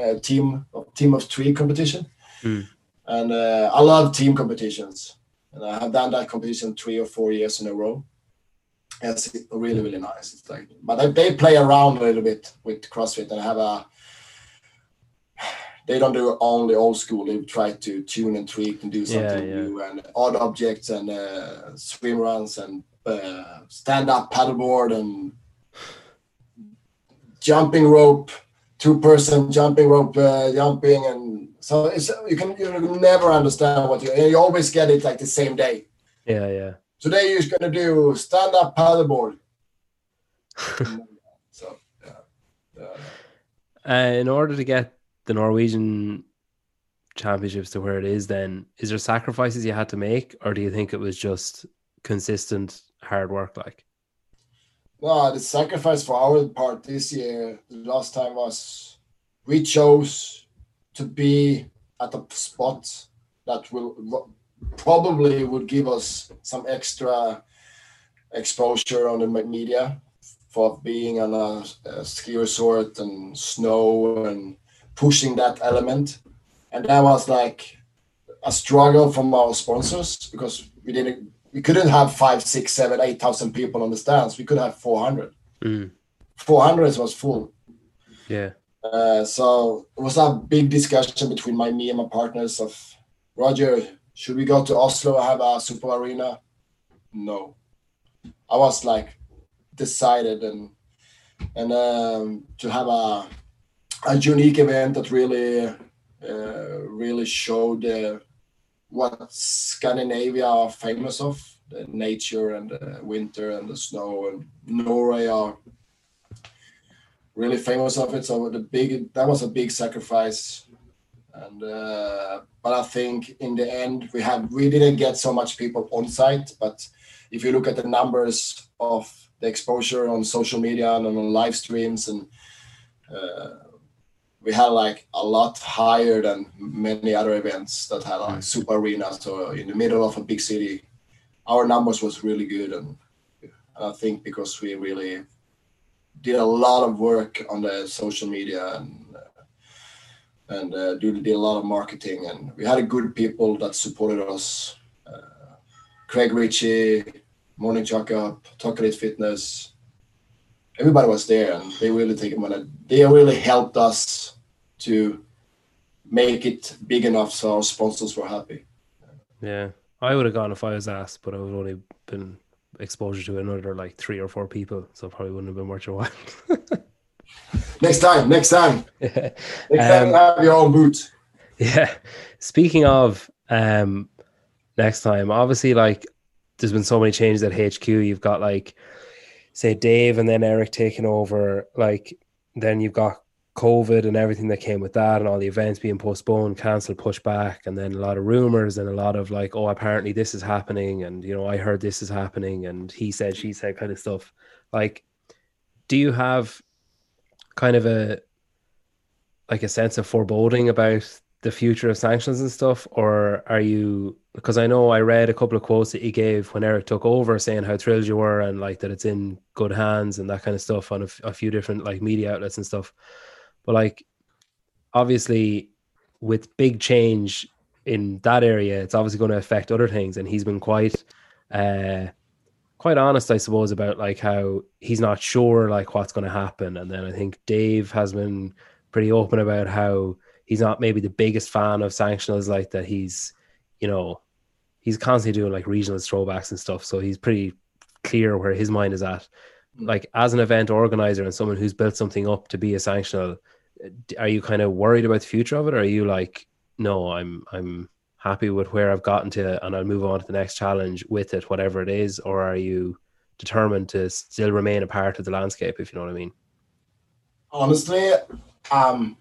uh, team team of three competition, Mm. and uh, I love team competitions. And I have done that competition three or four years in a row. It's really really nice. It's like, but they, they play around a little bit with CrossFit and have a. They don't do only old school. They try to tune and tweak and do something Yeah, yeah. new and odd objects and uh, swim runs and uh, stand up paddleboard and jumping rope, two person jumping rope uh, jumping and so it's you can you never understand what you you always get it like the same day. Yeah, yeah. Today you're gonna do stand up paddleboard. so yeah. yeah. Uh, in order to get the Norwegian championships to where it is, then is there sacrifices you had to make, or do you think it was just consistent hard work? Like, No, the sacrifice for our part this year, the last time was we chose to be at a spot that will probably would give us some extra exposure on the media for being on a, a ski resort and snow and pushing that element. And that was like a struggle from our sponsors because we didn't we couldn't have five, six, seven, eight thousand people on the stands. We could have four hundred. mm, Four hundred was full. yeah, Uh, so it was a big discussion between my me and my partners of Roger, should we go to Oslo have a super arena? No. I was like decided and and um, to have a a unique event that really uh, really showed uh, what Scandinavia are famous of the nature and the winter and the snow and Norway are really famous of it. So the big that was a big sacrifice, and uh, but I think in the end we have we didn't get so much people on site. But if you look at the numbers of the exposure on social media and on live streams and uh, we had like a lot higher than many other events that had like mm. super arenas so in the middle of a big city our numbers was really good and, and i think because we really did a lot of work on the social media and uh, and uh, did, did a lot of marketing and we had a good people that supported us uh, craig ritchie morning jacob Talkative fitness everybody was there and they really take money. They really helped us to make it big enough so our sponsors were happy. Yeah, I would have gone if I was asked, but I would only been exposure to another like three or four people, so probably wouldn't have been worth your while. next time, next time, yeah. next time, um, have your own boot. Yeah. Speaking of um, next time, obviously, like there's been so many changes at HQ. You've got like say Dave and then Eric taking over, like then you've got COVID and everything that came with that, and all the events being postponed, cancelled, pushed back, and then a lot of rumors and a lot of like, oh, apparently this is happening, and you know, I heard this is happening, and he said, she said, kind of stuff. Like, do you have kind of a like a sense of foreboding about the future of sanctions and stuff, or are you because I know I read a couple of quotes that he gave when Eric took over, saying how thrilled you were and like that it's in good hands and that kind of stuff on a, a few different like media outlets and stuff. But like, obviously, with big change in that area, it's obviously going to affect other things. And he's been quite, uh, quite honest, I suppose, about like how he's not sure like what's going to happen. And then I think Dave has been pretty open about how he's not maybe the biggest fan of sanctionals like that. He's, you know, he's constantly doing like regional throwbacks and stuff. So he's pretty clear where his mind is at. Like as an event organizer and someone who's built something up to be a sanctional, are you kind of worried about the future of it? Or are you like, no, I'm I'm happy with where I've gotten to and I'll move on to the next challenge with it, whatever it is, or are you determined to still remain a part of the landscape, if you know what I mean? Honestly, um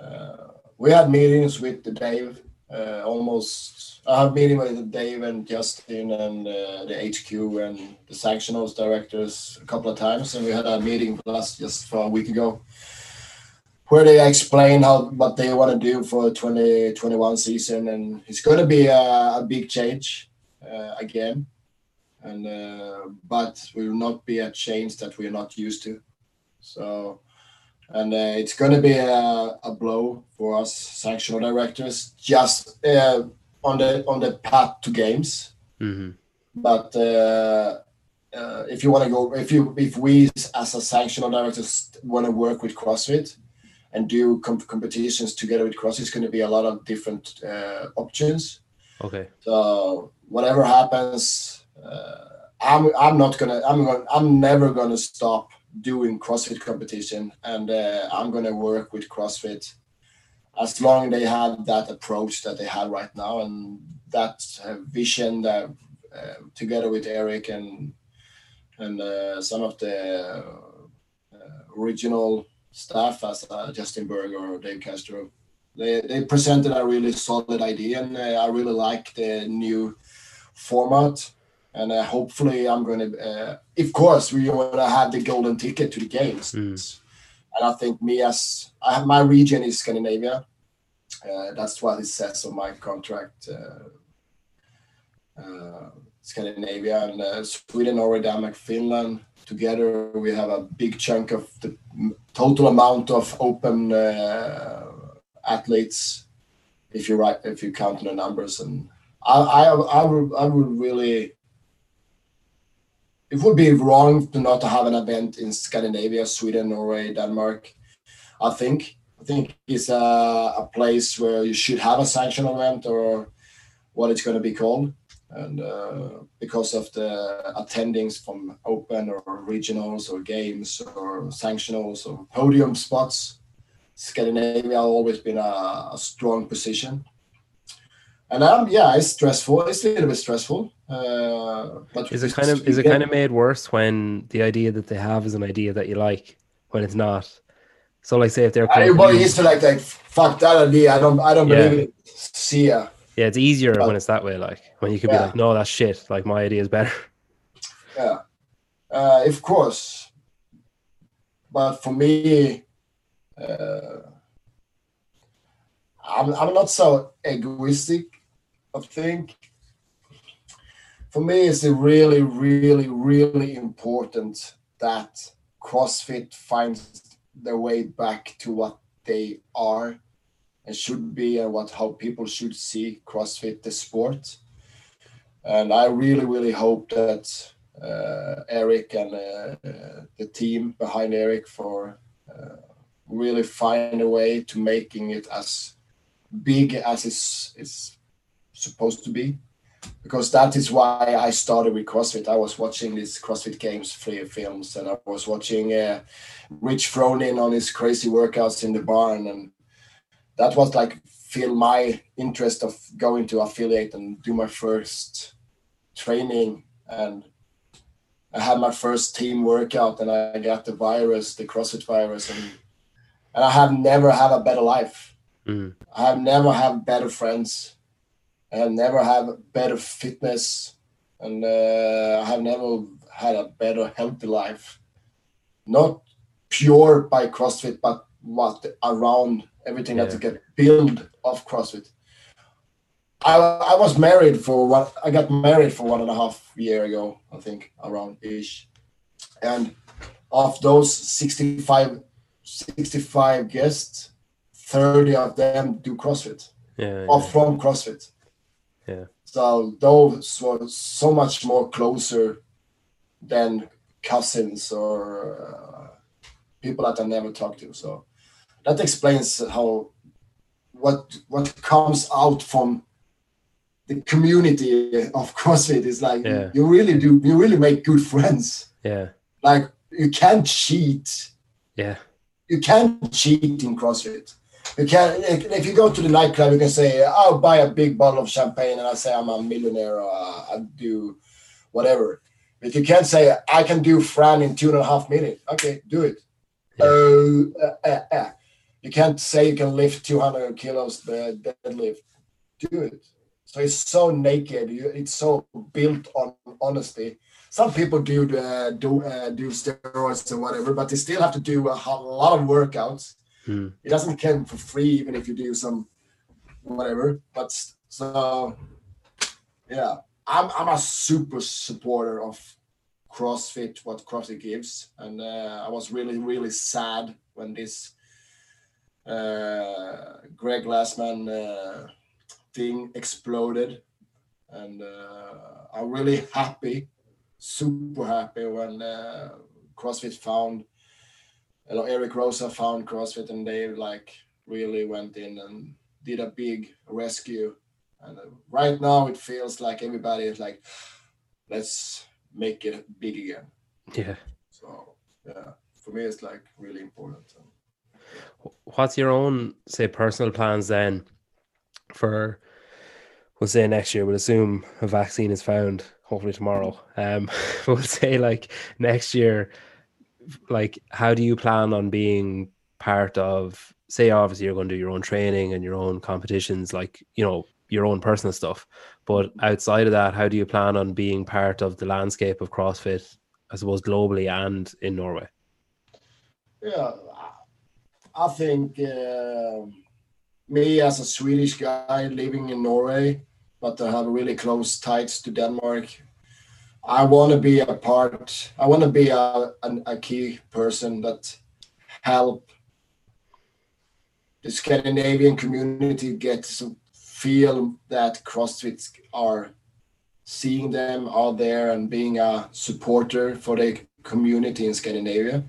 uh, we had meetings with the Dave uh, almost I have meeting with Dave and Justin and uh, the HQ and the sanctionals directors a couple of times, and we had a meeting last just for a week ago where they explain how what they want to do for 2021 season, and it's going to be a, a big change uh, again, and uh, but will not be a change that we're not used to. So and uh, it's going to be a, a, blow for us sanctional directors just uh, on the on the path to games. Mm-hmm. But uh, uh if you want to go, if you if we as a sanctional directors want to work with CrossFit and do comp- competitions together with CrossFit, it's going to be a lot of different uh, options. Okay. So whatever happens, uh, I'm I'm not gonna I'm gonna I'm never gonna stop doing CrossFit competition, and uh, I'm gonna work with CrossFit as long they have that approach that they have right now and that uh, vision that uh, together with Eric and and uh, some of the uh, original staff as uh, Justin Bergh or Dave Castro, they, they presented a really solid idea and I really like the new format and uh, hopefully I'm going to. Uh, of course, we want to have the golden ticket to the games, mm. and I think me as I have my region is Scandinavia. Uh, that's what it says on my contract. Uh, uh, Scandinavia and uh, Sweden, Norway, Denmark, Finland. Together, we have a big chunk of the total amount of open athletes. If you write, if you count the numbers, and I, I, I would, I would really it would be wrong to not have an event in Scandinavia, Sweden, Norway, Denmark. I think I think it's a, a place where you should have a sanction event or what it's going to be called, and uh, because of the attendings from open or regionals or games or sanctionals or podium spots, Scandinavia always been a, a strong position and um, yeah, it's stressful. It's a little bit stressful. Uh, but is it kind of is it kind of made worse when the idea that they have is an idea that you like when it's not? So, like, say if they're everybody used to like like fuck that idea. I don't I don't yeah. believe it. See ya. Yeah, it's easier but, when it's that way. Like when you could yeah. be like, no, that's shit. Like my idea is better. Yeah, uh, of course. But for me, uh, I'm I'm not so egoistic I think for me, it's really, really, really important that CrossFit finds their way back to what they are and should be, and what how people should see CrossFit the sport. And I really, really hope that uh, Eric and uh, the team behind Eric for uh, really find a way to making it as big as it's, it's supposed to be because that is why I started with CrossFit. I was watching these CrossFit Games free films, and I was watching uh, Rich Froning on his crazy workouts in the barn, and that was like feel my interest of going to affiliate and do my first training, and I had my first team workout, and I got the virus, the CrossFit virus, and and I have never had a better life. Mm. I have never had better friends I have never had better fitness, and uh, I have never had a better healthy life. Not pure by CrossFit, but what around everything yeah. that to get built of CrossFit. I, I was married for what I got married for one and a half year ago, I think, around ish. And of those 65, 65 guests, 30 of them do CrossFit. Yeah. Or yeah. from CrossFit. Yeah. So those were so much more closer than cousins or uh, people that I never talked to. So that explains how what what comes out from the community of CrossFit is like yeah. you really do you really make good friends. Yeah. Like you can't cheat. Yeah. You can't cheat in CrossFit. You can if you go to the nightclub, you can say, "I'll buy a big bottle of champagne," and I say, "I'm a millionaire," or uh, I do whatever. But you can't say, "I can do Fran in two and a half minutes." Okay, do it. Yeah. Uh, uh, uh, you can't say you can lift 200 kilos deadlift. Do it. So it's so naked. It's so built on honesty. Some people do uh, do uh, do steroids and whatever, but they still have to do a lot of workouts Mm. It doesn't come for free, even if you do some whatever. But so, yeah, I'm I'm a super supporter of CrossFit, what CrossFit gives, and uh, I was really really sad when this uh, Greg Glassman uh, thing exploded, and uh, I'm really happy, super happy when uh, CrossFit found you know, Eric Roza found CrossFit and they like really went in and did a big rescue. And uh, right now it feels like everybody is like, let's make it big again. Yeah. So yeah, for me it's like really important. What's your own say personal plans then for we'll say next year, we'll assume a vaccine is found, hopefully tomorrow. Um we'll say like next year like how do you plan on being part of say obviously you're going to do your own training and your own competitions like you know your own personal stuff but outside of that how do you plan on being part of the landscape of crossfit i suppose globally and in norway? Yeah i think uh, me as a swedish guy living in norway but i have really close ties to denmark I want to be a part. I want to be a, a, a key person that help the Scandinavian community get to feel that CrossFit are seeing them out there and being a supporter for the community in Scandinavia.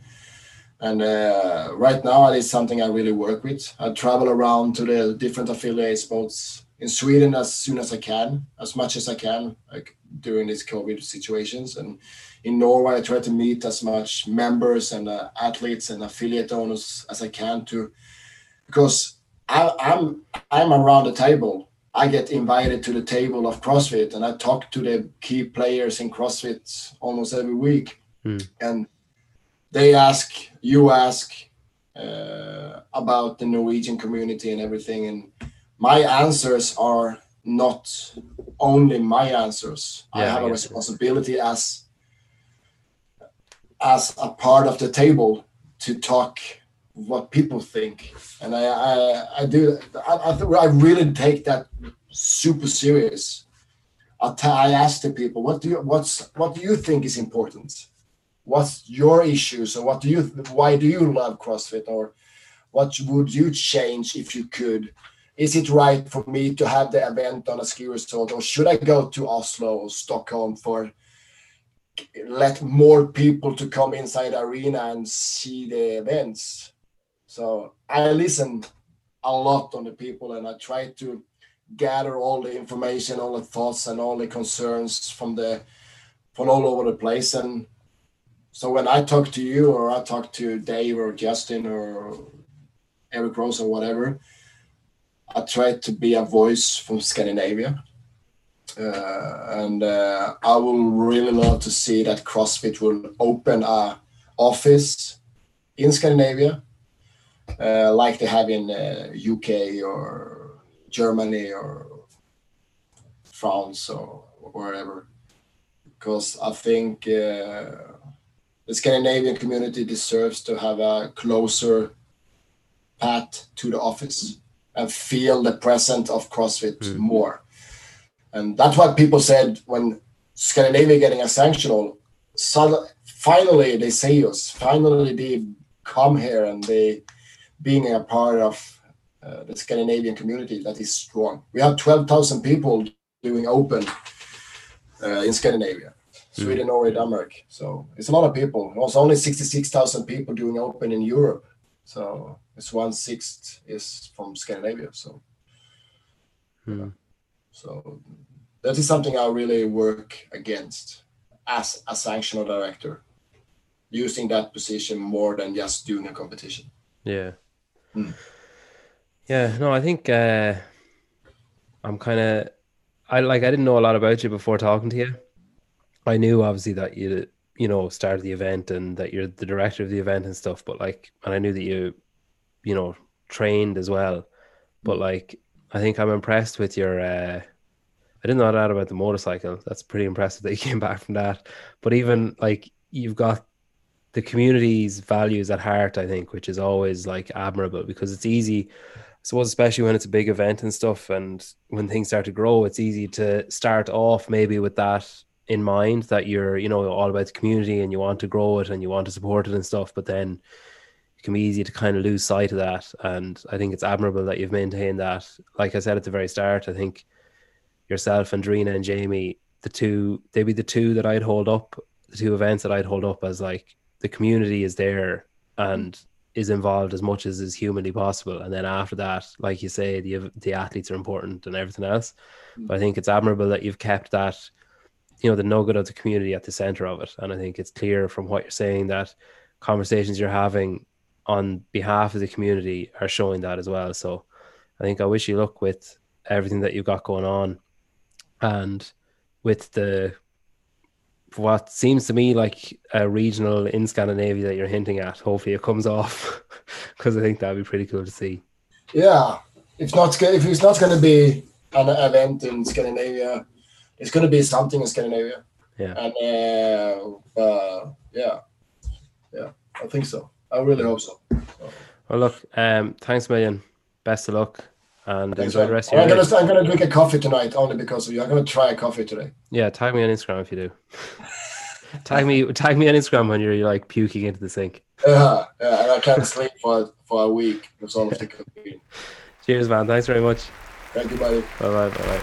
And uh, right now, it is something I really work with. I travel around to the different affiliates, both in Sweden as soon as I can, as much as I can, like during these COVID situations. And in Norway, I try to meet as much members and uh, athletes and affiliate owners as I can to, because I, I'm I'm around the table. I get invited to the table of CrossFit and I talk to the key players in CrossFit almost every week. Mm. And they ask, you ask uh, about the Norwegian community and everything. And my answers are not only my answers. I have I a responsibility as as a part of the table to talk what people think. And i i, I do I, I, I really take that super serious. I t- I ask the people what do you what's what do you think is important? What's your issues? Or what do you why do you love crossfit? Or what would you change if you could is it right for me to have the event on a ski resort or should i go to oslo or stockholm for let more people to come inside arena and see the events so I listen a lot on the people and I try to gather all the information, all the thoughts and all the concerns from the from all over the place. And so when I talk to you or I talk to Dave or Justin or Eric Rose or whatever, I try to be a voice from Scandinavia. Uh, and uh, I will really love to see that CrossFit will open a office in Scandinavia uh, like they have in uh, UK or Germany or France or wherever. Because I think uh, the Scandinavian community deserves to have a closer path to the office and feel the presence of CrossFit Mm. more. And that's what people said when Scandinavia getting a sanctional. So finally, they say us. Finally, they come here and they being a part of uh, the Scandinavian community that is strong. We have 12,000 people doing open uh, in Scandinavia, Sweden, Norway, Denmark. So it's a lot of people. There's only 66,000 people doing open in Europe. So it's one sixth is from Scandinavia. So Hmm. so that is something I really work against as a sanctional director, using that position more than just doing a competition. Yeah. Mm. Yeah, no, I think uh I'm kind of I like I didn't know a lot about you before talking to you. I knew obviously that you you know started the event and that you're the director of the event and stuff, but like and I knew that you you know trained as well. But like I think I'm impressed with your uh I didn't know that about the motorcycle. That's pretty impressive that you came back from that. But even like you've got the community's values at heart, I think, which is always like admirable because it's easy, I suppose, especially when it's a big event and stuff, and when things start to grow, it's easy to start off maybe with that in mind that you're, you know, all about the community and you want to grow it and you want to support it and stuff, but then it can be easy to kind of lose sight of that. And I think it's admirable that you've maintained that. Like I said at the very start, I think yourself and Drina and Jamie, the two, they'd be the two that I'd hold up, the two events that I'd hold up as like the community is there and is involved as much as is humanly possible. And then after that, like you say, the the athletes are important and everything else. Mm. But I think it's admirable that you've kept that, you know, the nugget of the community at the center of it. And I think it's clear from what you're saying that conversations you're having on behalf of the community are showing that as well. So I think I wish you luck with everything that you've got going on and with the what seems to me like a regional in Scandinavia that you're hinting at. Hopefully, it comes off because I think that'd be pretty cool to see. Yeah, if not, if it's not going to be an event in Scandinavia, it's going to be something in Scandinavia. Yeah. And uh, uh, yeah, yeah, I think so. I really hope so. Well, look, um, thanks a million. Best of luck and Thanks, enjoy man. the rest of I'm your gonna day. I'm gonna drink a coffee tonight only because of you. I'm gonna try a coffee today. Yeah, tag me on Instagram if you do. tag me, tag me on Instagram when you're like puking into the sink. Yeah, yeah, and I can't sleep for for a week because all of the caffeine. Cheers, man. Thanks very much. Thank you, buddy. Bye bye. Bye bye.